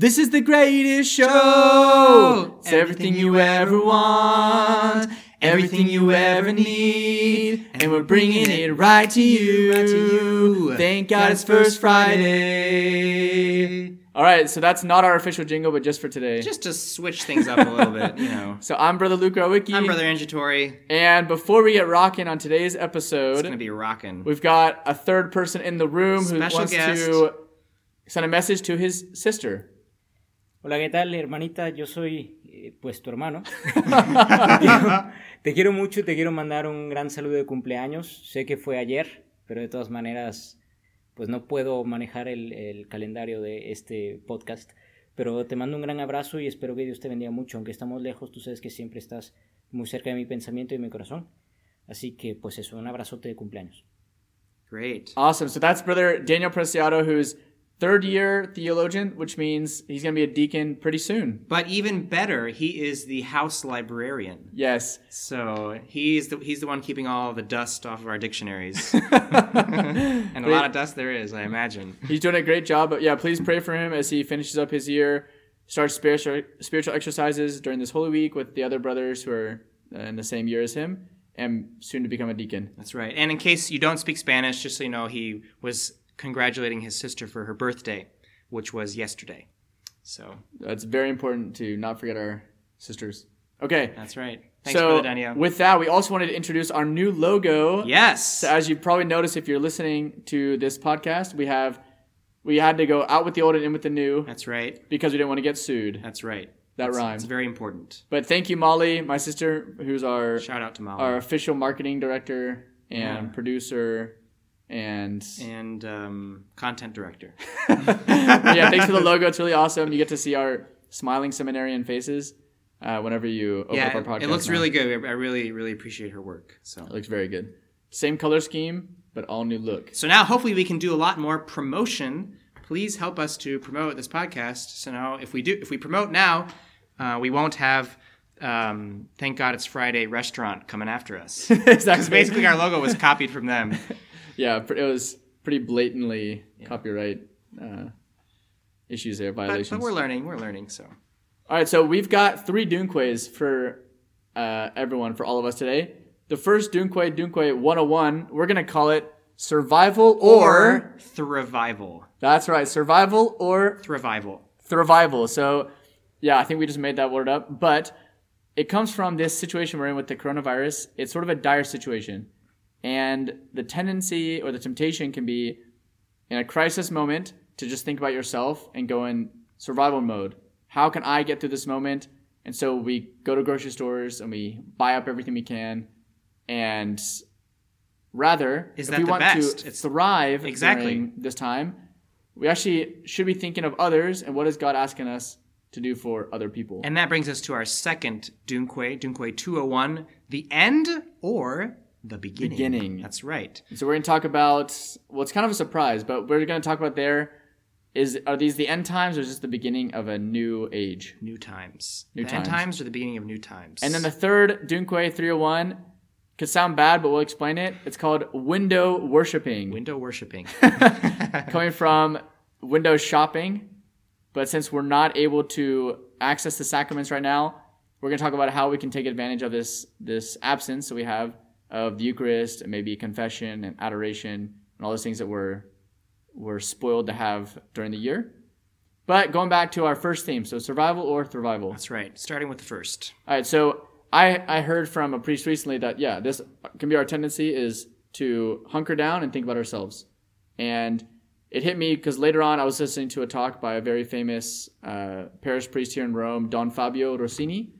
This is the greatest show. It's everything you ever want, everything you ever need, and we're bringing it right to you. Right to you. Thank God it's First Friday. All right, so that's not our official jingle, but just for today. Just to switch things up a little bit, you know. so I'm Brother Luke Rowicki. I'm Brother Angitori. And before we get rocking on today's episode, It's gonna be rocking. We've got a third person in the room who wants guest. to send a message to his sister. Hola, ¿qué tal, hermanita? Yo soy, eh, pues, tu hermano. te, quiero, te quiero mucho, te quiero mandar un gran saludo de cumpleaños. Sé que fue ayer, pero de todas maneras, pues no puedo manejar el, el calendario de este podcast. Pero te mando un gran abrazo y espero que Dios te bendiga mucho. Aunque estamos lejos, tú sabes que siempre estás muy cerca de mi pensamiento y mi corazón. Así que, pues eso, un abrazote de cumpleaños. Great. Awesome. So that's Brother Daniel Preciado, who's third year theologian, which means he's going to be a deacon pretty soon. But even better, he is the house librarian. Yes. So he's the he's the one keeping all the dust off of our dictionaries. and a lot of dust there is, I imagine. He's doing a great job. But yeah, please pray for him as he finishes up his year, starts spiritual, spiritual exercises during this Holy Week with the other brothers who are uh, in the same year as him and soon to become a deacon. That's right. And in case you don't speak Spanish, just so you know, he was congratulating his sister for her birthday, which was yesterday. So It's very important to not forget our sisters. Okay. that's right. Thanks, so Brother Daniel. with that, we also wanted to introduce our new logo. yes. So as you probably noticed if you're listening to this podcast, we have we had to go out with the old and in with the new That's right. because we didn't want to get sued. That's right. That rhymes. It's very important. But thank you, Molly, my sister, who's our Shout out to Molly. our official marketing director and Yeah. producer, and and um, content director. yeah, thanks for the logo. It's really awesome. You get to see our smiling seminarian faces uh, whenever you open yeah, up our podcast. it looks now. really good. I really, really appreciate her work. So, It looks very good. Same color scheme, but all new look. so now hopefully we can do a lot more promotion. Please help us to promote this podcast. So now, if we do, if we promote now, uh, we won't have. Um, thank God it's Friday restaurant coming after us. exactly. Basically, our logo was copied from them. Yeah, it was pretty blatantly copyright uh, issues there, violations. but we're learning. We're learning. So All right, so we've got three Dunques for uh, everyone, for all of us today. The first Dunque, Dunque 101, we're going to call it Survival or. thrivival, That's right, Survival or thrivival. Thrivival. So, yeah, I think we just made that word up, but it comes from this situation we're in with the coronavirus. It's sort of a dire situation. And the tendency or the temptation can be in a crisis moment to just think about yourself and go in survival mode. How can I get through this moment? And so we go to grocery stores and we buy up everything we can. And rather, Is if we want best? to It's- thrive Exactly. during this time, we actually should be thinking of others and what is God asking us to do for other people. And that brings us to our second Dunque, Dunque 201, the end or the beginning. Beginning. That's right. So we're going to talk about well, it's kind of a surprise, but we're going to talk about there is are these the end times or is this the beginning of a new age? New times. New the end times. times or the beginning of new times. And then the third Dunque 301 could sound bad, but we'll explain it. It's called window worshiping, window worshiping. coming from window shopping. But since we're not able to access the sacraments right now, we're going to talk about how we can take advantage of this this absence So we have of the Eucharist and maybe confession and adoration and all those things that we're we're spoiled to have during the year. But going back to our first theme, so survival or thrival. That's right. Starting with the first. All right, so I I heard from a priest recently that yeah, this can be our tendency is to hunker down and think about ourselves, and it hit me because later on I was listening to a talk by a very famous uh, parish priest here in Rome, Don Fabio Rosini,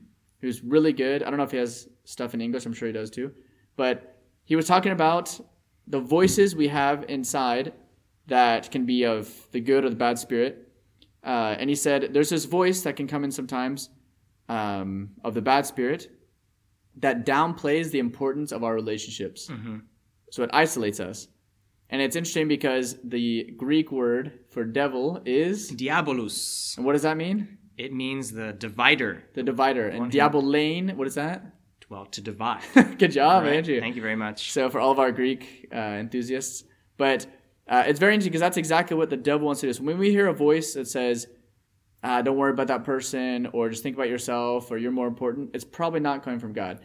who's really good. I don't know if he has stuff in English. I'm sure he does too, but he was talking about the voices we have inside that can be of the good or the bad spirit. Uh, and he said there's this voice that can come in sometimes um, of the bad spirit that downplays the importance of our relationships. So it isolates us. And it's interesting because the Greek word for devil is. Diabolus. And what does that mean? It means the divider. The divider. And diaballein, what is that? Well, to divide. Good job, Right? Andrew. Thank you very much. So for all of our Greek uh, enthusiasts, but uh, it's very interesting because that's exactly what the devil wants to do. So when we hear a voice that says, uh, don't worry about that person or just think about yourself or you're more important, it's probably not coming from God.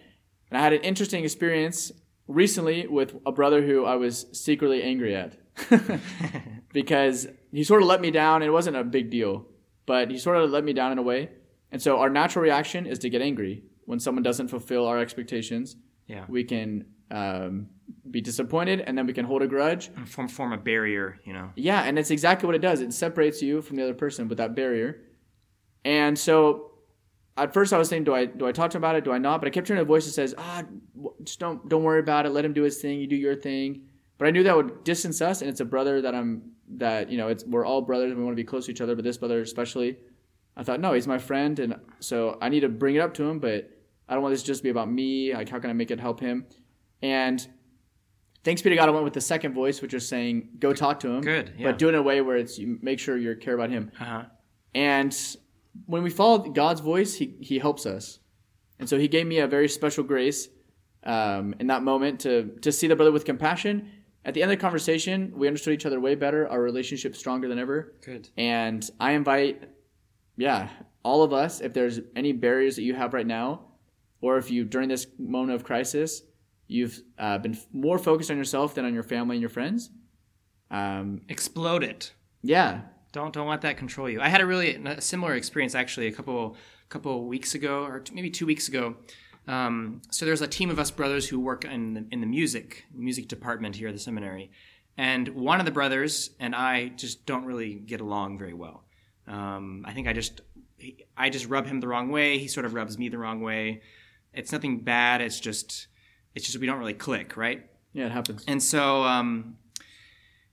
And I had an interesting experience recently with a brother who I was secretly angry at because he sort of let me down. It wasn't a big deal, but he sort of let me down in a way. And so our natural reaction is to get angry when someone doesn't fulfill our expectations. Yeah. We can um, be disappointed and then we can hold a grudge. And form form a barrier, you know. Yeah, and it's exactly what it does. It separates you from the other person with that barrier. And so at first I was saying, do I do I talk to him about it? Do I not? But I kept hearing a voice that says, ah, just don't don't worry about it. Let him do his thing. You do your thing. But I knew that would distance us, and it's a brother that I'm that you know it's we're all brothers. and We want to be close to each other, but this brother especially. I thought, no, he's my friend, and so I need to bring it up to him, but I don't want this to just to be about me. Like, how can I make it help him? And thanks be to God, I went with the second voice, which was saying, go talk to him. Good, yeah. But do it in a way where it's you make sure you care about him. Uh huh. And when we follow God's voice, he, he helps us. And so he gave me a very special grace um, in that moment to, to see the brother with compassion. At the end of the conversation, we understood each other way better, our relationship stronger than ever. Good. And I invite, yeah, all of us, if there's any barriers that you have right now, or if you, during this moment of crisis, you've uh, been more focused on yourself than on your family and your friends, um, Explode it. yeah, Don't don't let that control you. I had a really a similar experience actually a couple couple weeks ago or t- maybe two weeks ago. Um, so there's a team of us brothers who work in the, in the music music department here at the seminary, and one of the brothers and I just don't really get along very well. Um, I think I just I just rub him the wrong way. He sort of rubs me the wrong way. It's nothing bad. It's just it's just we don't really click, right? yeah, it happens. And so, um,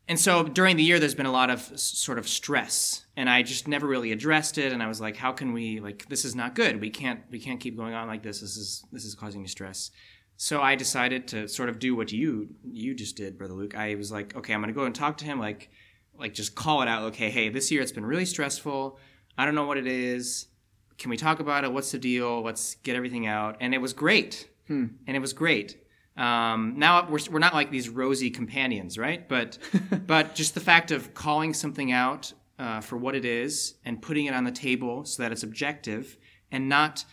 and so during the year, there's been a lot of sort of stress, and I just never really addressed it. And I was like, how can we like this is not good. We can't we can't keep going on like this. This is this is causing me stress. So I decided to sort of do what you you just did, brother Luke. I was like, okay, I'm gonna go and talk to him, like like just call it out. Okay, hey, this year it's been really stressful. I don't know what it is. Can we talk about it? What's the deal? Let's get everything out. And it was great. And it was great. Um, now we're, we're not like these rosy companions, right? But but just the fact of calling something out uh, for what it is and putting it on the table so that it's objective and not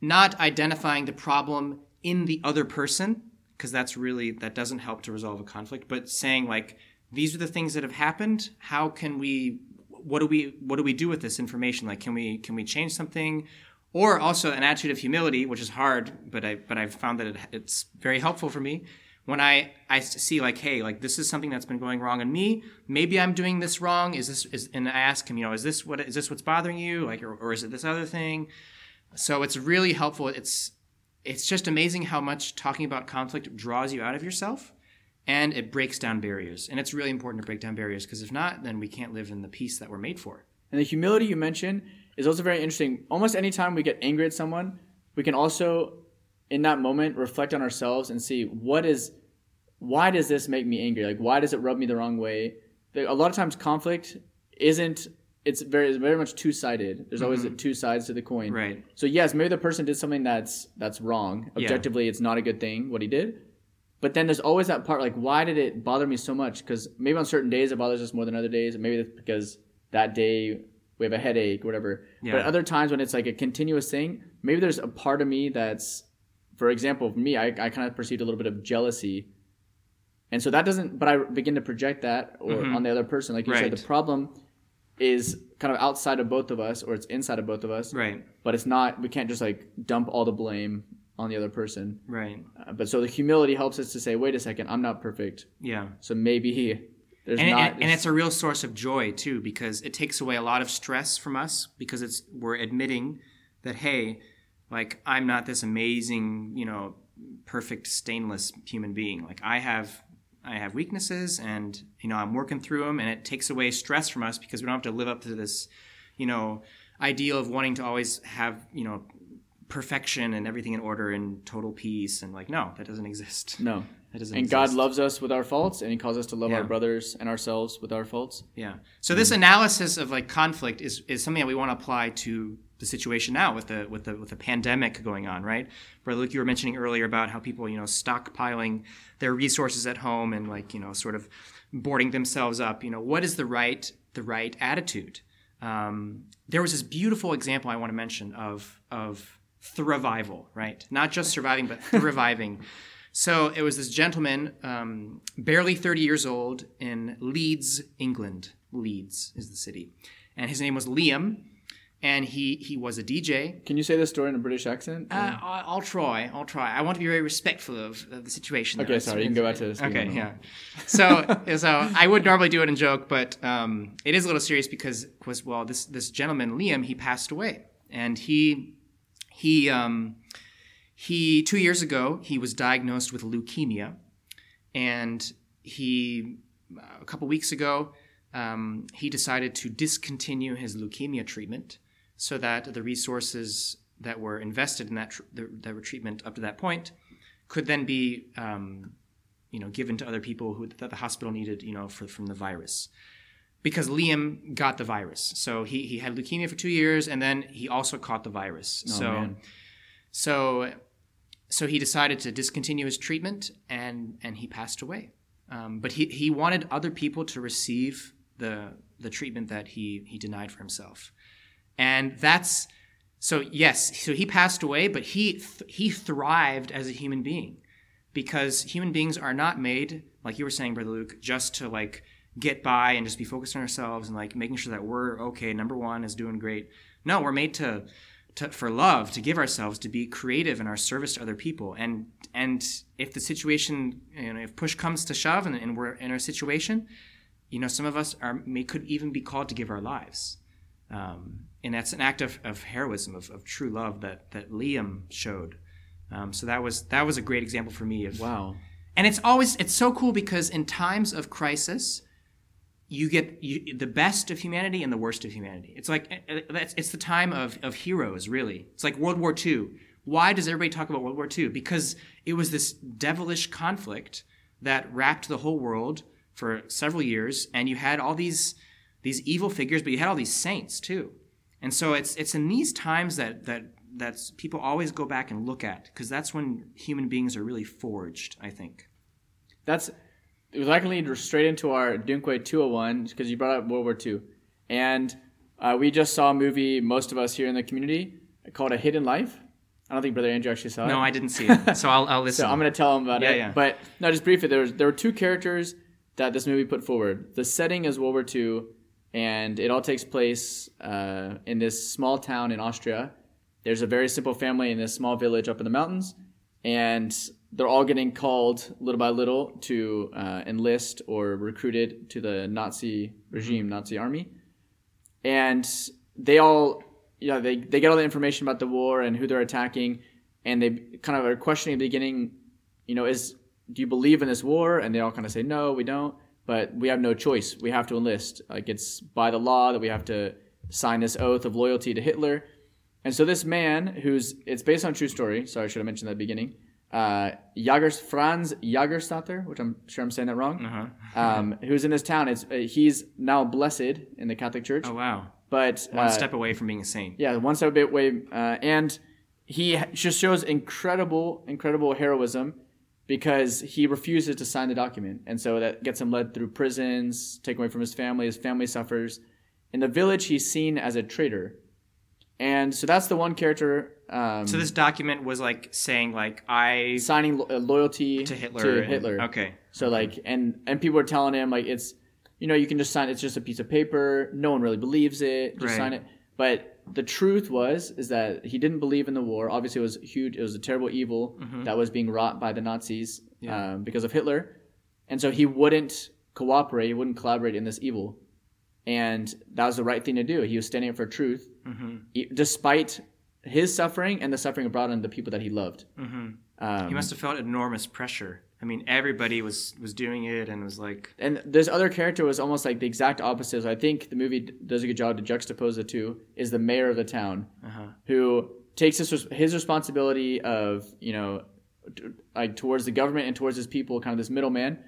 not identifying the problem in the other person because that's really that doesn't help to resolve a conflict but saying like these are the things that have happened. How can we what do we what do we do with this information? Like can we can we change something? Or also an attitude of humility which is hard but i but i've found that it, it's very helpful for me. When i i see like hey like this is something that's been going wrong in me. Maybe i'm doing this wrong. Is this is and i ask him you know is this what is this what's bothering you? Like or, or is it this other thing? So it's really helpful. It's it's just amazing how much talking about conflict draws you out of yourself and it breaks down barriers and it's really important to break down barriers because if not then we can't live in the peace that we're made for And the humility you mentioned is also very interesting. Almost anytime we get angry at someone, we can also, in that moment, reflect on ourselves and see what is, why does this make me angry? Like, why does it rub me the wrong way? A lot of times, conflict isn't. It's very, it's very much two sided. There's always mm-hmm. two sides to the coin. Right. So yes, maybe the person did something that's that's wrong. Yeah. Objectively, it's not a good thing what he did. But then there's always that part like, why did it bother me so much? Because maybe on certain days it bothers us more than other days, and maybe it's because that day we have a headache, or whatever. Yeah. But other times when it's like a continuous thing, maybe there's a part of me that's, for example, for me, I, I kind of perceived a little bit of jealousy. And so that doesn't, but I begin to project that or on the other person. Like you said, Mm-hmm. The problem is kind of outside of both of us or it's inside of both of us right but it's not we can't just like dump all the blame on the other person. Right. Uh, but so the humility helps us to say wait a second i'm not perfect. Yeah. So maybe he there's and, not and, and it's a real source of joy too because it takes away a lot of stress from us because it's we're admitting that hey like i'm not this amazing you know perfect stainless human being. Like i have i have weaknesses and you know i'm working through them and it takes away stress from us because we don't have to live up to this you know ideal of wanting to always have you know perfection and everything in order and total peace and like no that doesn't exist no that doesn't and god loves us with our faults and he calls us to love Yeah. our brothers and ourselves with our faults Yeah. So this analysis of like conflict is, is something that we want to apply to the situation now with the with the with the pandemic going on, right? Brother Luke, you were mentioning earlier about how people, you know, stockpiling their resources at home and like, you know, sort of boarding themselves up. You know, what is the right the right attitude? um, there was this beautiful example I want to mention of of thrivival, right? Not just surviving, but thriving. So it was this gentleman, um, barely 30 years old, in Leeds, England. Leeds is the city, and his name was Liam, and he he was a DJ. Can you say this story in a British accent? Uh, I- I'll try. I'll try. I want to be very respectful of, of the situation. Okay, sorry, you can go back to this. Okay, yeah. So, so I would normally do it in joke, but um, it is a little serious because was well, this this gentleman Liam he passed away, and he he um, he two years ago he was diagnosed with leukemia, and he a couple weeks ago um, he decided to discontinue his leukemia treatment so that the resources that were invested in that tr- that were treatment up to that point could then be um, you know given to other people who that the hospital needed you know for, from the virus because Liam got the virus. So he, he had leukemia for two years and then he also caught the virus. So man. so so he decided to discontinue his treatment and and he passed away. Um, but he, he wanted other people to receive the the treatment that he he denied for himself. And that's so yes so he passed away but he th- he thrived as a human being. Because human beings are not made like you were saying brother luke just to like get by and just be focused on ourselves and like making sure that we're okay number one is doing great no we're made to to, for love, to give ourselves, to be creative in our service to other people. And and if the situation, you know, if push comes to shove, and, and we're in our situation, you know, some of us are may could even be called to give our lives, um, and that's an act of, of heroism, of, of true love that that Liam showed. Um, so that was that was a great example for me of Wow. and it's always it's so cool because in times of crisis you get you, the best of humanity and the worst of humanity. It's like uh, it's the time of of heroes really. It's like world war ii why does everybody talk about world war ii because it was this devilish conflict that wrapped the whole world for several years and you had all these these evil figures but you had all these saints too. And so it's it's in these times that that that's people always go back and look at because that's when human beings are really forged i think. That's it was likely lead straight into our Dunque 201 because you brought up World War II, and uh, we just saw a movie. Most of us here in the community called A Hidden Life. I don't think Brother Andrew actually saw it. no i didn't see it so i'll, I'll listen So I'm going to tell him about Yeah, it. yeah. But no, just briefly, there was there were two characters that this movie put forward. The setting is World War II, and it all takes place uh, in this small town in Austria. There's a very simple family in this small village up in the mountains, and they're all getting called little by little to uh, enlist or recruited to the Nazi regime, Nazi army. And they all you know they, they get all the information about the war and who they're attacking and they kind of are questioning at the beginning you know is do you believe in this war? And they all kind of say no we don't. But we have no choice. We have to enlist. Like it's by the law that we have to sign this oath of loyalty to hitler. And so this man who's it's based on a true story. Sorry i should have mentioned that at the beginning uh, Jagers, Franz Jagerstatter, which I'm sure I'm saying that wrong, uh-huh. um, who's in this town. It's, uh, he's now blessed in the Catholic Church, oh wow but one uh, step away from being a saint yeah, one step away, uh, and he just shows incredible, incredible heroism because he refuses to sign the document, and so that gets him led through prisons, taken away from his family. His family suffers. In the village, he's seen as a traitor, and so that's the one character. Um, so this document was like saying like i signing lo- uh, loyalty to hitler To and- Hitler. okay So like, and and people are telling him like it's, you know, you can just sign. It's just a piece of paper. No one really believes it. Just Right. sign it. But the truth was is that he didn't believe in the war. Obviously, it was huge. It was a terrible evil that was being wrought by the Nazis Mm-hmm. Yeah. um, because of Hitler, and so he wouldn't cooperate. He wouldn't collaborate in this evil, and that was the right thing to do. He was standing up for truth, mm-hmm. e- despite his suffering and the suffering brought on the people that he loved. Mm-hmm. Um, he must have felt enormous pressure i mean everybody was was doing it and was like and this other character was almost like the exact opposite. So I think the movie does a good job to juxtapose the two. Is the mayor of the town uh-huh. who takes his his responsibility of you know t- like towards the government and towards his people, kind of this middleman.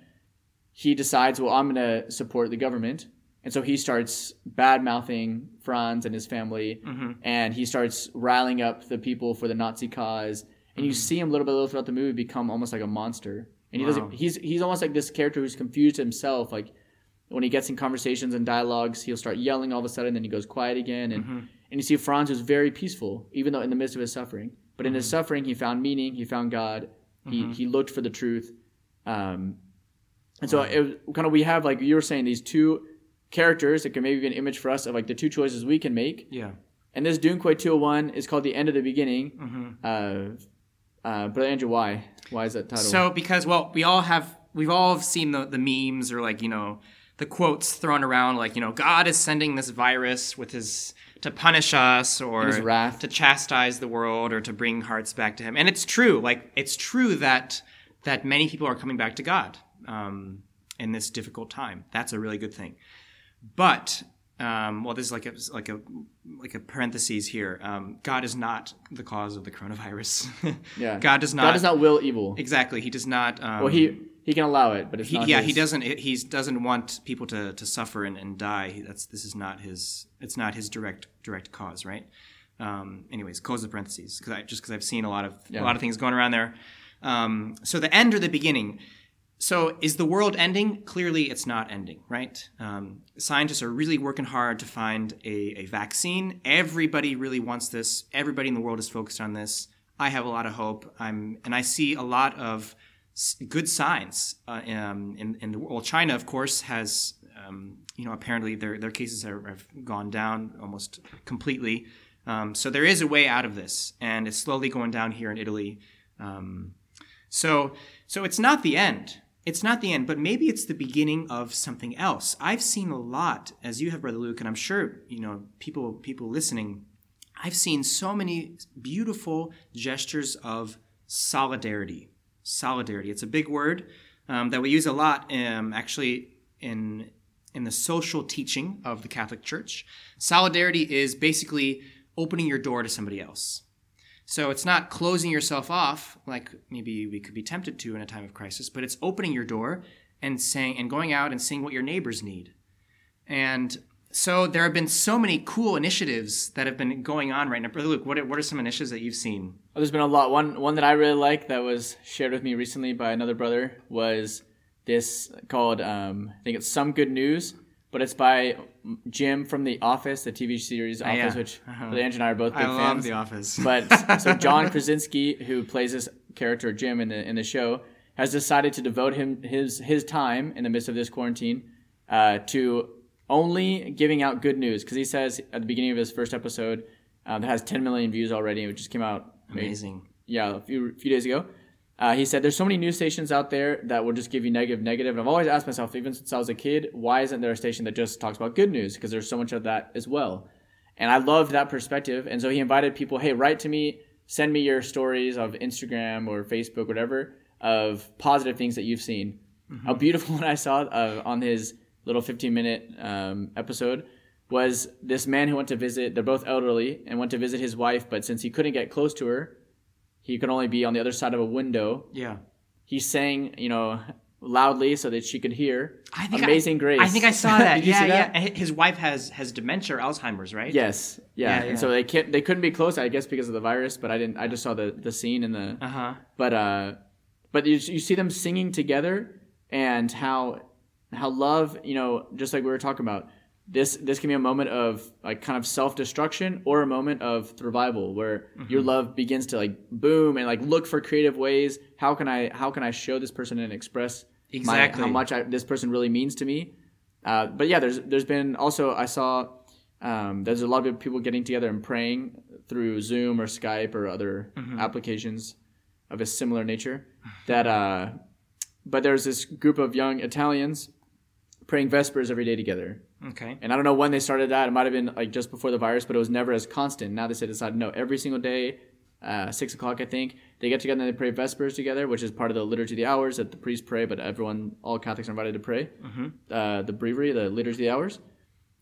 He decides, well, I'm going to support the government, and so he starts bad mouthing Franz and his family, Mm-hmm. and he starts riling up the people for the Nazi cause. And you see him little by little throughout the movie become almost like a monster. And he Wow. doesn't. He's he's almost like this character who's confused himself. Like, when he gets in conversations and dialogues, he'll start yelling all of a sudden, then he goes quiet again, and Mm-hmm. and you see Franz was very peaceful, even though in the midst of his suffering. But in his Mm-hmm. suffering, he found meaning, he found God, he he looked for the truth, um, and so it was kind of we have like you were saying these two characters that can maybe be an image for us of like the two choices we can make. Yeah. And this Dunque 201 is called The End of the Beginning. Mm-hmm. Uh, uh, but Andrew, why? Why is that title? So because well, we all have we've all seen the the memes or like you know the quotes thrown around like you know God is sending this virus with his to punish us or to chastise the world or to bring hearts back to Him. And it's true. Like it's true that that many people are coming back to God um, in this difficult time. That's a really good thing. But um, well, this is like a like a like a parentheses here. Um, God is not the cause of the coronavirus. yeah. God does not. God does not will evil. Exactly. He does not. Um, Well, he he can allow it, but it's he, not. yeah, his. he doesn't. He doesn't want people to, to suffer and, and die. He- That's this is not his. It's not his direct direct cause, right? Um, anyways, close the parentheses because I just because I've seen a lot of Yeah. a lot of things going around there. Um, so the end or the beginning. So is the world ending? Clearly, it's not ending, right? Um, scientists are really working hard to find a, a vaccine. Everybody really wants this. Everybody in the world is focused on this. I have a lot of hope. I'm, and I see a lot of good signs uh, um, in, in the world. China, of course, has, um, you know, apparently their, their cases are, have gone down almost completely. Um, so there is a way out of this, and it's slowly going down here in Italy. Um, so, so it's not the end. It's not the end, but maybe it's the beginning of something else. I've seen a lot, as you have, Brother Luke, and I'm sure you know people people listening. I've seen so many beautiful gestures of solidarity. Solidarity. It's a big word um, that we use a lot, um, actually, in in the social teaching of the Catholic Church. Solidarity is basically opening your door to somebody else. So it's not closing yourself off like maybe we could be tempted to in a time of crisis, but it's opening your door and saying and going out and seeing what your neighbors need. And so there have been so many cool initiatives that have been going on right now. Brother Luke, what are, what are some initiatives that you've seen? Oh, there's been a lot. One one that I really like that was shared with me recently by another brother was this called um, I think it's some good news, but it's by Jim from The Office, the TV series Office, yeah. which Uh-huh. Andrew and I are both big I love. The Office. But so John Krasinski, who plays this character Jim in the in the show, has decided to devote him his his time in the midst of this quarantine uh, to only giving out good news because he says at the beginning of his first episode uh, that has 10 million views already, which just came out maybe- Amazing. yeah, a few few days ago. Uh, he said, "There's so many news stations out there that will just give you negative, negative." And I've always asked myself, even since I was a kid, why isn't there a station that just talks about good news? Because there's so much of that as well. And I loved that perspective. And so he invited people, "Hey, write to me, send me your stories of Instagram or Facebook, whatever, of positive things that you've seen." A beautiful one I saw uh, on his little 15 minute um, episode was this man who went to visit. They're both elderly and went to visit his wife, but since he couldn't get close to her, he could only be on the other side of a window. Yeah. He sang, you know, loudly so that she could hear. I think Amazing I, Grace. I think I saw that. Yeah, that? yeah. His wife has has dementia or Alzheimer's, right? Yes, yeah. Yeah, yeah. And so they can't, they couldn't be close, I guess, because of the virus. But I didn't. I just saw the the scene in the. Uh huh. But uh, but you you see them singing together and how how love, you know, just like we were talking about. This this can be a moment of like kind of self destruction or a moment of revival where Mm-hmm. your love begins to like boom and like look for creative ways. How can I how can I show this person and express my- Exactly. how much I, this person really means to me? Uh, but yeah, there's there's been also I saw um, there's a lot of people getting together and praying through Zoom or Skype or other Mm-hmm. applications of a similar nature. That uh, but there's this group of young Italians praying Vespers every day together. Okay. And I don't know when they started that. It might have been like just before the virus, but it was never as constant. Now they say decided no, every single day, uh, six o'clock I think they get together and they pray Vespers together, which is part of the liturgy of the hours that the priests pray, but everyone, all Catholics are invited to pray. Uh, the breviary, the liturgy of the hours.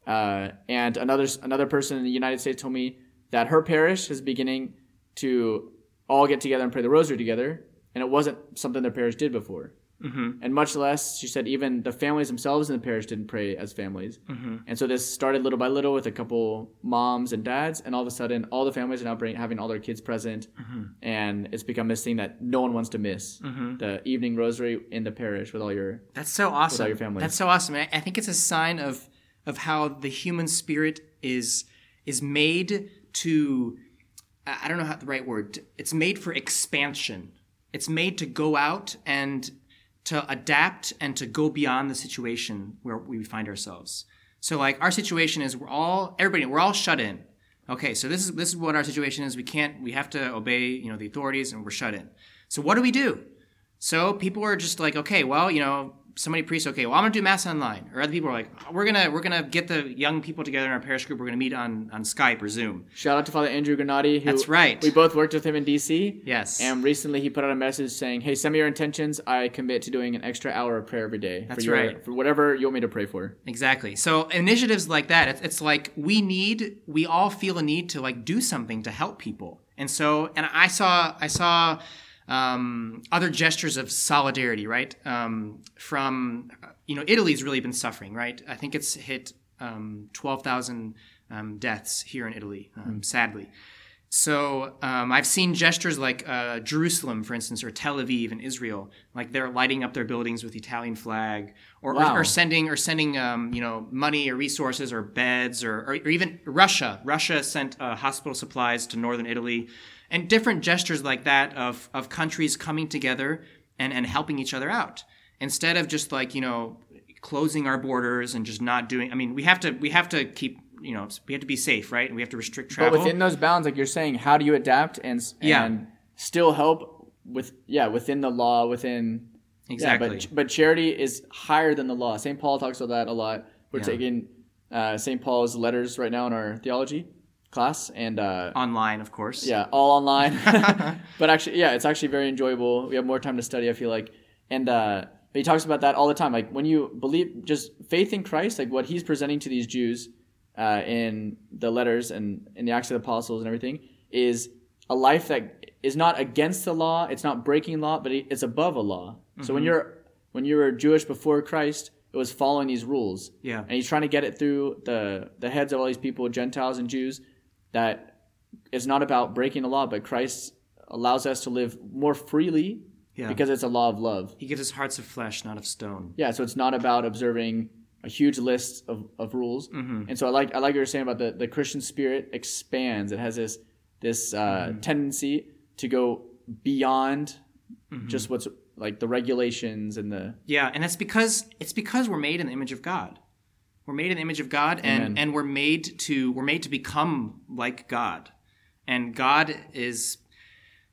Uh, and another another person in the United States told me that her parish is beginning to all get together and pray the Rosary together, and it wasn't something their parish did before. Mm-hmm. and much less, she said, even the families themselves in the parish didn't pray as families. Mm-hmm. And so this started little by little with a couple moms and dads, and all of a sudden, all the families are now bring, having all their kids present, Mm-hmm. and it's become this thing that no one wants to miss. The evening rosary in the parish with all your That's so awesome. your family. That's so awesome. I I think it's a sign of of how the human spirit is is made to I I don't know how the right word. It's made for expansion. It's made to go out and to adapt and to go beyond the situation where we find ourselves. So like our situation is we're all everybody we're all shut in. Okay, so this is this is what our situation is. We can't we have to obey, you know, the authorities and we're shut in. So what do we do? So people are just like, okay, well, you know, somebody priests, okay, well, I'm gonna do mass online, or other people are like, we're gonna we're gonna get the young people together in our parish group. We're gonna meet on on Skype or Zoom. shout out to Father Andrew Granati. That's right. We both worked with him in DC. Yes. And recently he put out a message saying, "Hey, send me your intentions. I commit to doing an extra hour of prayer every day. That's for your, right. For whatever you want me to pray for." Exactly. So initiatives like that, it's, it's like we need, we all feel a need to like do something to help people. And so, and I saw, I saw um, other gestures of solidarity, right? Um, from, you know, Italy's really been suffering, right? I think it's hit um, 12,000 um, deaths here in Italy, um, sadly. So um, I've seen gestures like uh, Jerusalem, for instance, or Tel Aviv in Israel, like they're lighting up their buildings with the Italian flag, or, Wow. or, or sending or sending um, you know money or resources or beds, or, or, or even Russia. Russia sent uh, hospital supplies to northern Italy, and different gestures like that of of countries coming together and and helping each other out instead of just like you know closing our borders and just not doing. I mean, we have to we have to keep you know we have to be safe, right? And we have to restrict travel. But within those bounds, like you're saying, how do you adapt and Yeah. and still help with yeah within the law within yeah, Exactly. but but charity is higher than the law. St. Paul talks about that a lot. We're Yeah. taking uh, St. Paul's letters right now in our theology class, and uh, online, of course. yeah, all online. but actually, yeah, it's actually very enjoyable. We have more time to study. I feel like, and uh, but he talks about that all the time. Like when you believe, just faith in Christ, like what he's presenting to these Jews uh, in the letters and in the Acts of the Apostles and everything, is a life that is not against the law. It's not breaking law, but it's above a law. So when you're when you were Jewish before Christ, it was following these rules. Yeah. And he's trying to get it through the the heads of all these people, Gentiles and Jews, that it's not about breaking the law, but Christ allows us to live more freely Yeah. because it's a law of love. He gives us hearts of flesh, not of stone. Yeah, so it's not about observing a huge list of, of rules. Mm-hmm. And so I like I like what you're saying about the, the Christian spirit expands. It has this this uh, mm-hmm. tendency to go beyond mm-hmm. just what's like the regulations and the Yeah, and it's because it's because we're made in the image of God. We're made in the image of God, and Amen. and we're made to we're made to become like God, and God is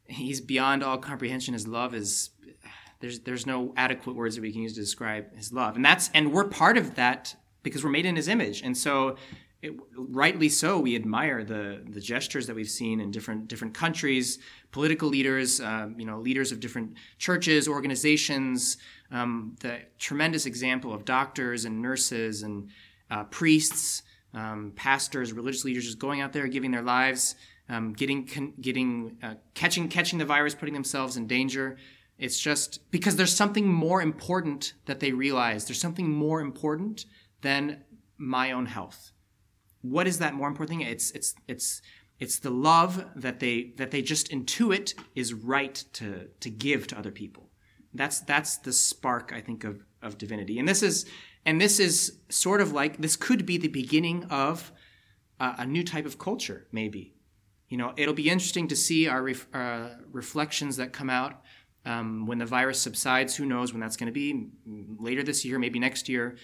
He's beyond all comprehension. His love is there's there's no adequate words that we can use to describe His love, and that's and we're part of that because we're made in His image, and so. It, rightly so, we admire the the gestures that we've seen in different different countries, political leaders, um, you know, leaders of different churches, organizations, um, the tremendous example of doctors and nurses and uh, priests, um, pastors, religious leaders just going out there, giving their lives, um, getting con- getting uh, catching catching the virus, putting themselves in danger. It's just because there's something more important that they realize. There's something more important than my own health what is that more important thing? It's it's it's it's the love that they that they just intuit is right to to give to other people. That's that's the spark i think of of divinity. And this is and this is sort of like this could be the beginning of a, a new type of culture maybe. You know it'll be interesting to see our ref, uh, reflections that come out um, when the virus subsides. Who knows when that's going to be? Later this year maybe next year.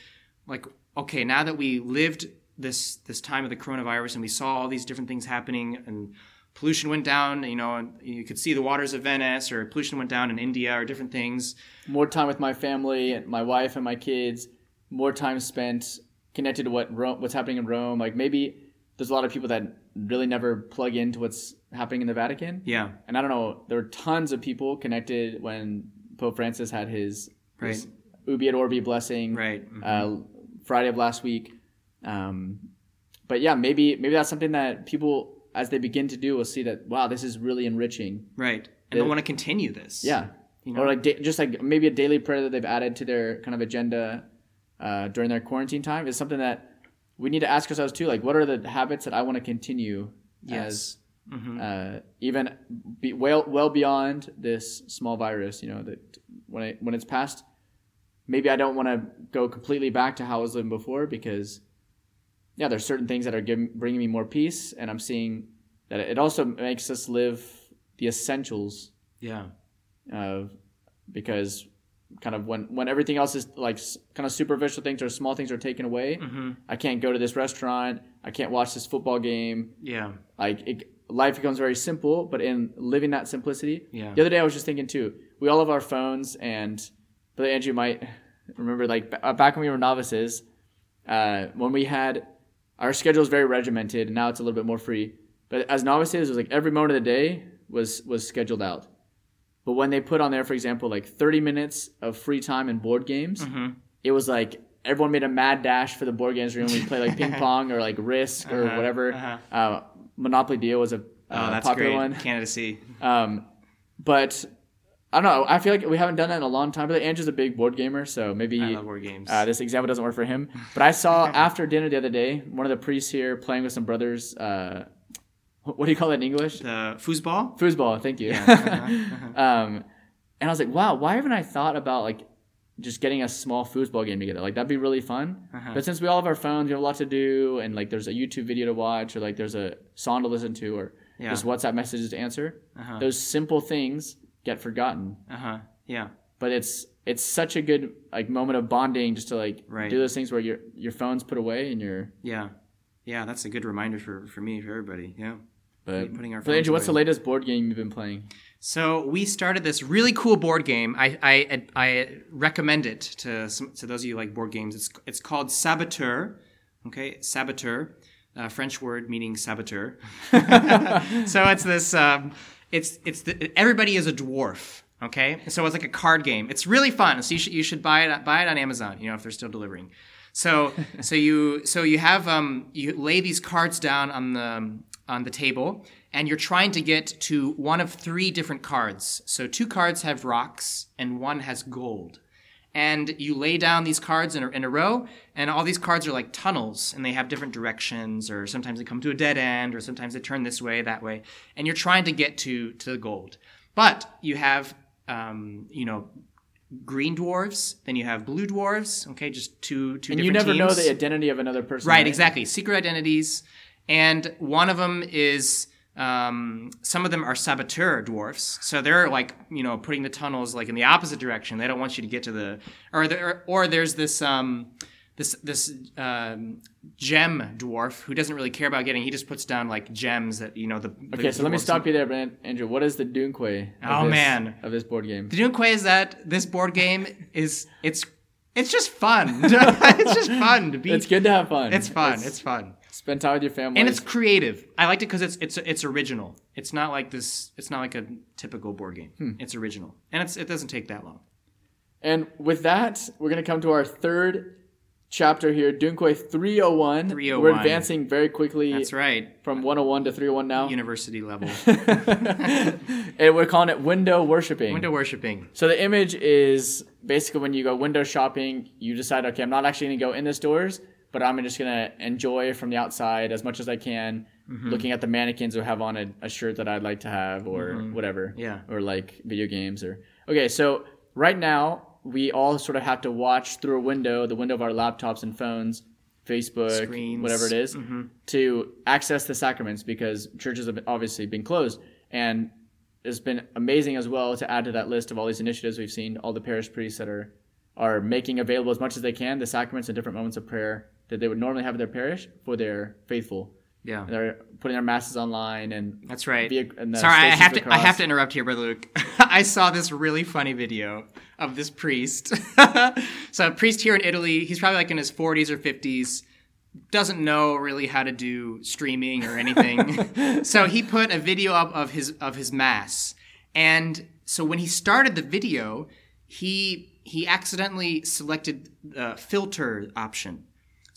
Like okay now that we lived this this time of the coronavirus and we saw all these different things happening and pollution went down you know and you could see the waters of venice or pollution went down in india or different things more time with my family and my wife and my kids, more time spent connected to what Rome, what's happening in Rome. Like maybe there's a lot of people that really never plug into what's happening in the Vatican. yeah And I don't know, there were tons of people connected when Pope Francis had his, his Urbi et Orbi blessing right Mhm. uh, Friday of last week. Um, but yeah, maybe maybe that's something that people as they begin to do will see that wow, this is really enriching. right and they want to continue this Yeah, You know? or like da- just like maybe a daily prayer that they've added to their kind of agenda uh, during their quarantine time is something that we need to ask ourselves too. Like, what are the habits that I want to continue Yes. as uh, even be, well well beyond this small virus? You know that when it when it's past, maybe I don't want to go completely back to how I was living before because yeah, there's certain things that are giving, bringing me more peace, and I'm seeing that it also makes us live the essentials yeah. of because kind of when when everything else is like kind of superficial things or small things are taken away Mm-hmm. i can't go to this restaurant i can't watch this football game Yeah. like it, life becomes very simple but in living that simplicity Yeah. the other day i was just thinking too we all have our phones and brother andrew might remember like uh, back when we were novices uh, when we had our schedule is very regimented and now it's a little bit more free but as novices it was like every moment of the day was was scheduled out but when they put on there for example like 30 minutes of free time in board games Mm-hmm. it was like everyone made a mad dash for the board games room we play like ping pong or like risk or Uh-huh, whatever uh-huh. uh, monopoly deal was a Oh, uh, that's popular great. one Sea. um, but I don't know. I feel like we haven't done that in a long time. But Andrew's a big board gamer, so maybe I love board games. uh, this example doesn't work for him. But I saw after dinner the other day one of the priests here playing with some brothers. Uh, what do you call that in English? the foosball. Foosball. Thank you. um, and I was like, wow, why haven't I thought about like just getting a small foosball game together? Like that'd be really fun. Uh-huh. But since we all have our phones, we have a lot to do, and like there's a YouTube video to watch, or like there's a song to listen to, or Yeah. just WhatsApp messages to answer. Uh-huh. Those simple things get forgotten. Uh huh. Yeah. But it's it's such a good like moment of bonding just to like Right. do those things where your your phone's put away and you're Yeah. Yeah. That's a good reminder for for me for everybody. Yeah. but Putting our Andrew, what's the latest board game you've been playing? So we started this really cool board game. I I, I recommend it to some, to those of you who like board games. It's it's called Saboteur. Okay, Saboteur, uh, French word meaning saboteur. so it's this. Um, it's it's the, everybody is a dwarf. Okay, so it's like a card game. It's really fun. So you should you should buy it buy it on Amazon. You know if they're still delivering. So so you so you have um you lay these cards down on the on the table and you're trying to get to one of three different cards. So two cards have rocks and one has gold. And you lay down these cards in a, in a row, and all these cards are like tunnels, and they have different directions, or sometimes they come to a dead end, or sometimes they turn this way, that way, and you're trying to get to to the gold. But you have, um, you know, green dwarves, then you have blue dwarves. Okay, just two two. And you never know the identity of another person. Right, exactly. Secret identities. And one of them is um, some of them are saboteur dwarfs. So they're like, you know, putting the tunnels like in the opposite direction. They don't want you to get to the or there or there's this um this this um, gem dwarf who doesn't really care about getting. He just puts down like gems that you know the. Okay, so let me stop you there, Brand- Andrew. What is the Dunque? Oh, this- man. of this board game. The Dunque is that this board game is it's it's just fun. it's just fun to be. It's good to have fun. It's fun. It's fun. Spend time with your family. and it's creative. I liked it because it's it's it's original. It's not like this. It's not like a typical board game. Hmm. It's original, and it's it doesn't take that long. And with that, we're going to come to our third chapter here, Dunque 301. 301. We're advancing very quickly That's right. from 101 to 301 now. University level and we're calling it window worshiping. window worshiping. So the image is basically when you go window shopping, you decide, okay, I'm not actually going to go in the stores, but I'm just going to enjoy from the outside as much as I can, Mm-hmm. looking at the mannequins who have on a, a shirt that I'd like to have or whatever. Mm-hmm. Yeah. Or like video games or. Okay, so right now, we all sort of have to watch through a window, the window of our laptops and phones, Facebook, Screens. whatever it is, Mm-hmm. to access the sacraments because churches have obviously been closed. And it's been amazing as well to add to that list of all these initiatives we've seen, all the parish priests that are are making available as much as they can the sacraments and different moments of prayer that they would normally have in their parish for their faithful. Yeah, They're putting their masses online and that's right. via- and Sorry, I have to the I have to interrupt here, brother Luke. I saw this really funny video of this priest. so a priest here in Italy. He's probably like in his 40s or 50s. Doesn't know really how to do streaming or anything. so he put a video up of his of his mass, and so when he started the video, he he accidentally selected the filter option.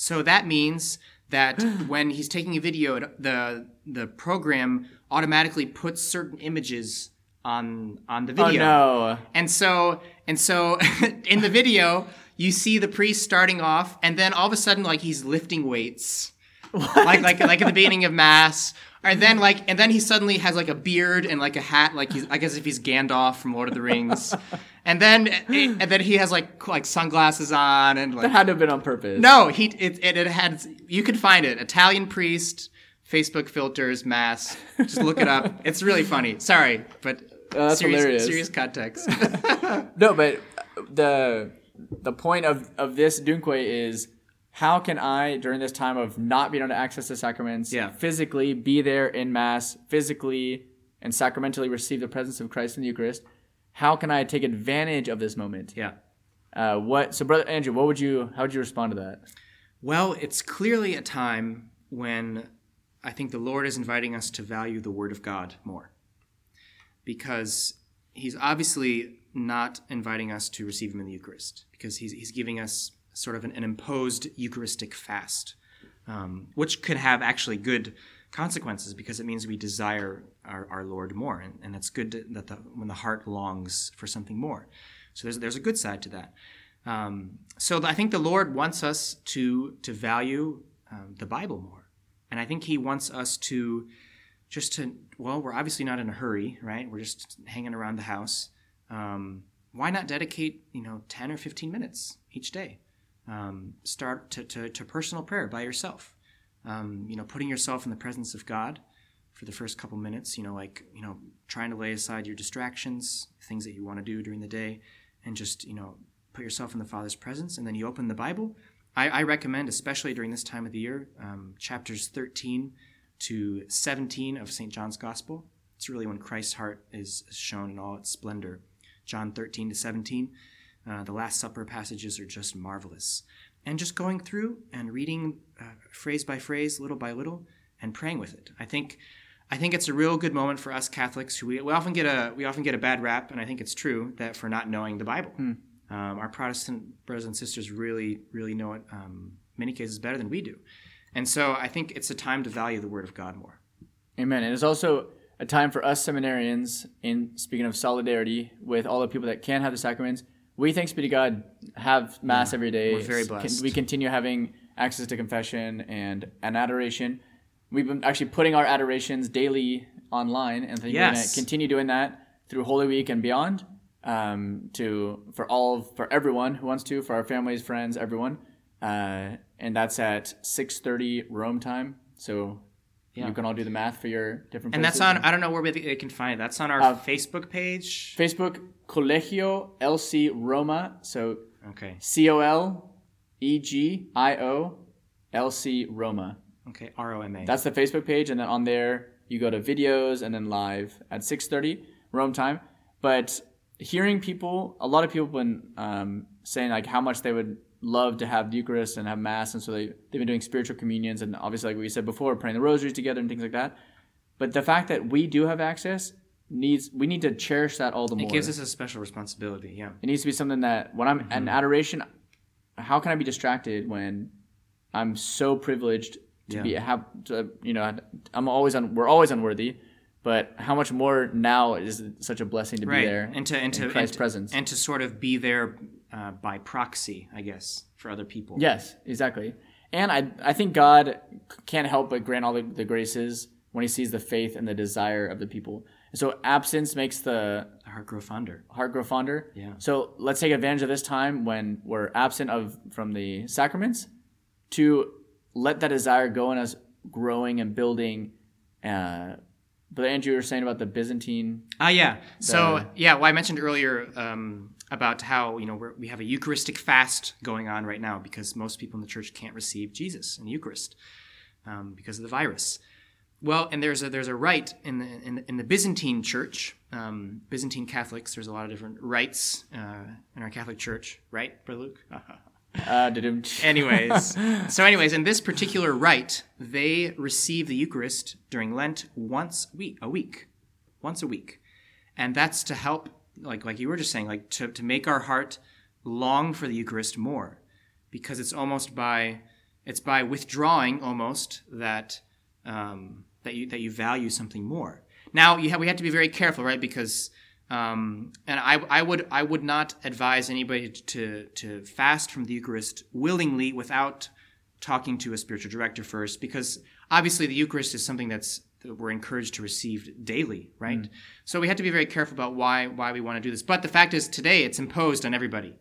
So that means that when he's taking a video, the the program automatically puts certain images on on the video. Oh video. no. And so and so in the video, you see the priest starting off, and then all of a sudden, like he's lifting weights, like like like at the beginning of mass. And then like and then he suddenly has like a beard and like a hat, like he's I guess if he's Gandalf from Lord of the Rings. and then and then he has like like sunglasses on and like That had to have been on purpose. no, he it, it, it had you could find it Italian priest Facebook filters mass. Just look it up. It's really funny. Sorry, but Oh, that's serious, hilarious. serious context. No, but the the point of of this dunque is how can I during this time of not being able to access the sacraments, Yeah. physically be there in mass, physically and sacramentally receive the presence of Christ in the Eucharist? How can I take advantage of this moment? yeah. Uh, what? So, brother Andrew, what would you? How would you respond to that? Well, it's clearly a time when I think the Lord is inviting us to value the Word of God more. Because He's obviously not inviting us to receive Him in the Eucharist, because He's, he's giving us sort of an, an imposed Eucharistic fast, um, which could have actually good consequences because it means we desire our, our Lord more. And, and it's good to, that the, when the heart longs for something more. So there's, there's a good side to that. Um, so I think the Lord wants us to to value um, the Bible more, and I think He wants us to just to well, we're obviously not in a hurry, right? We're just hanging around the house. Um, why not dedicate you know ten or fifteen minutes each day? Um, start to, to, to personal prayer by yourself. Um, you know, putting yourself in the presence of God for the first couple minutes. You know, like you know, trying to lay aside your distractions, things that you want to do during the day, and just you know put yourself in the Father's presence, and then you open the Bible. I, I recommend, especially during this time of the year, um, chapters 13 to 17 of St. John's Gospel. It's really when Christ's heart is shown in all its splendor. John 13 to 17. Uh, the Last Supper passages are just marvelous. And just going through and reading uh, phrase by phrase, little by little, and praying with it. I think I think it's a real good moment for us Catholics who we, we often get a we often get a bad rap, and I think it's true that for not knowing the Bible. Um, our Protestant brothers and sisters really, really know it, um, many cases, better than we do. And so I think it's a time to value the Word of God more. Amen. And it's also a time for us seminarians, in speaking of solidarity with all the people that can't have the sacraments, we, thanks be to God, have Mass every day. we're very blessed. We continue having access to confession and an adoration. We've been actually putting our adorations daily online, and I think we're going Yes. to continue doing that through Holy Week and beyond. Um, to for all for everyone who wants to, for our families, friends, everyone, uh, and that's at six thirty Rome time. So Yeah. you can all do the math for your different. And that's on, I don't know where they can find it. That's on our Uh, Facebook page. Facebook Colegio LC Roma. So Okay. C O L E G I O L C Roma. Okay. R O M A. That's the Facebook page, and then on there you go to videos and then live at six thirty Rome time. But hearing people, a lot of people have been um, saying like how much they would love to have the Eucharist and have Mass, and so they they've been doing spiritual communions, and obviously like we said before, praying the rosaries together and things like that. But the fact that we do have access needs we need to cherish that all the more. It gives us a special responsibility. Yeah. It needs to be something that when I'm Mm-hmm. in adoration, how can I be distracted when I'm so privileged to Yeah. be have to, you know I'm always on we're always unworthy, but how much more now is it such a blessing to be Right. there and to and to Christ's and, presence. and to sort of be there uh, by proxy, I guess, for other people. yes, exactly. And I I think God can't help but grant all the, the graces when He sees the faith and the desire of the people. So absence makes the The heart grow fonder. heart grow fonder. Yeah. So let's take advantage of this time when we're absent of from the sacraments to let that desire go in us growing and building. Uh, but Andrew, you were saying about the Byzantine. Ah, yeah. So yeah, well, I mentioned earlier um, about how you know we're, we have a Eucharistic fast going on right now because most people in the church can't receive Jesus in the Eucharist um, because of the virus. Well, and there's a there's a rite in the in the, in the Byzantine Church, um, Byzantine Catholics. There's a lot of different rites uh, in our Catholic Church, right, Brother Luke? Uh, anyways, so anyways, in this particular rite, they receive the Eucharist during Lent once a week, a week, once a week, and that's to help, like like you were just saying, like to to make our heart long for the Eucharist more, because it's almost by it's by withdrawing almost that um, that you that you value something more. Now you have, we have to be very careful, right? Because um, and I, I would I would not advise anybody to to fast from the Eucharist willingly without talking to a spiritual director first, because obviously the Eucharist is something that's that we're encouraged to receive daily, right? Mm. So we have to be very careful about why why we want to do this. But the fact is, today it's imposed on everybody.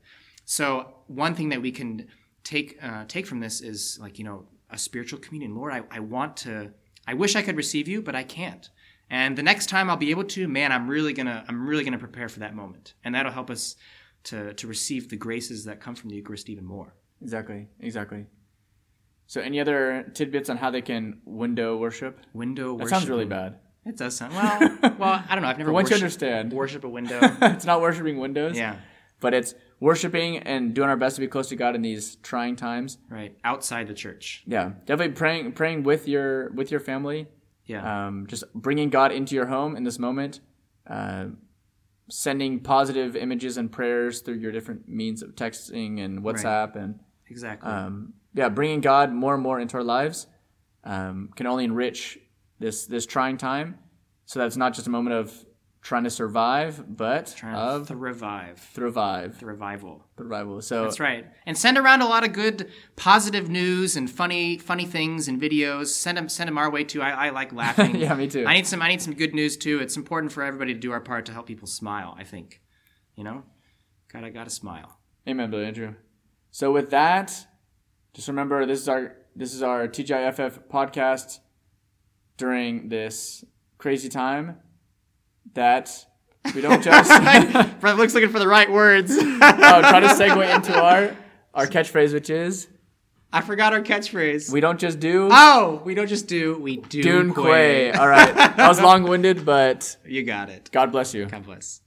So one thing that we can take uh, take from this is like you know a spiritual communion. Lord, I, I want to. I wish I could receive you, but I can't. And the next time I'll be able to, man, I'm really gonna I'm really gonna prepare for that moment, and that'll help us to to receive the graces that come from the Eucharist even more. Exactly. Exactly. So, any other tidbits on how they can window worship? Window worship. That sounds really bad. It does sound well. well, I don't know. I've never once you understand, worship a window. it's not worshiping windows. yeah, But it's worshiping and doing our best to be close to God in these trying times. right. Outside the church. Yeah, definitely praying, praying with your with your family. Yeah. Um, just bringing God into your home in this moment. Uh, sending positive images and prayers through your different means of texting and WhatsApp and exactly. um, yeah, bringing God more and more into our lives um, can only enrich this this trying time. So that's not just a moment of trying to survive, but Trying of to revive thrive, the revival. revival. So That's right. And send around a lot of good, positive news and funny, funny things and videos. Send them, send them our way too. I, I like laughing. Yeah, me too. I need some, I need some good news too. It's important for everybody to do our part to help people smile. I think, you know, God, I gotta smile. Amen, Billy Andrew. So with that, just remember this is our this is our TGIFF podcast during this crazy time that we don't just Brother Luke's looking for the right words. oh, try to segue into our our catchphrase, which is I forgot our catchphrase. we don't just do oh, we don't just do, we do. Dunque. All right, that was long winded, but You got it. God bless you. God bless.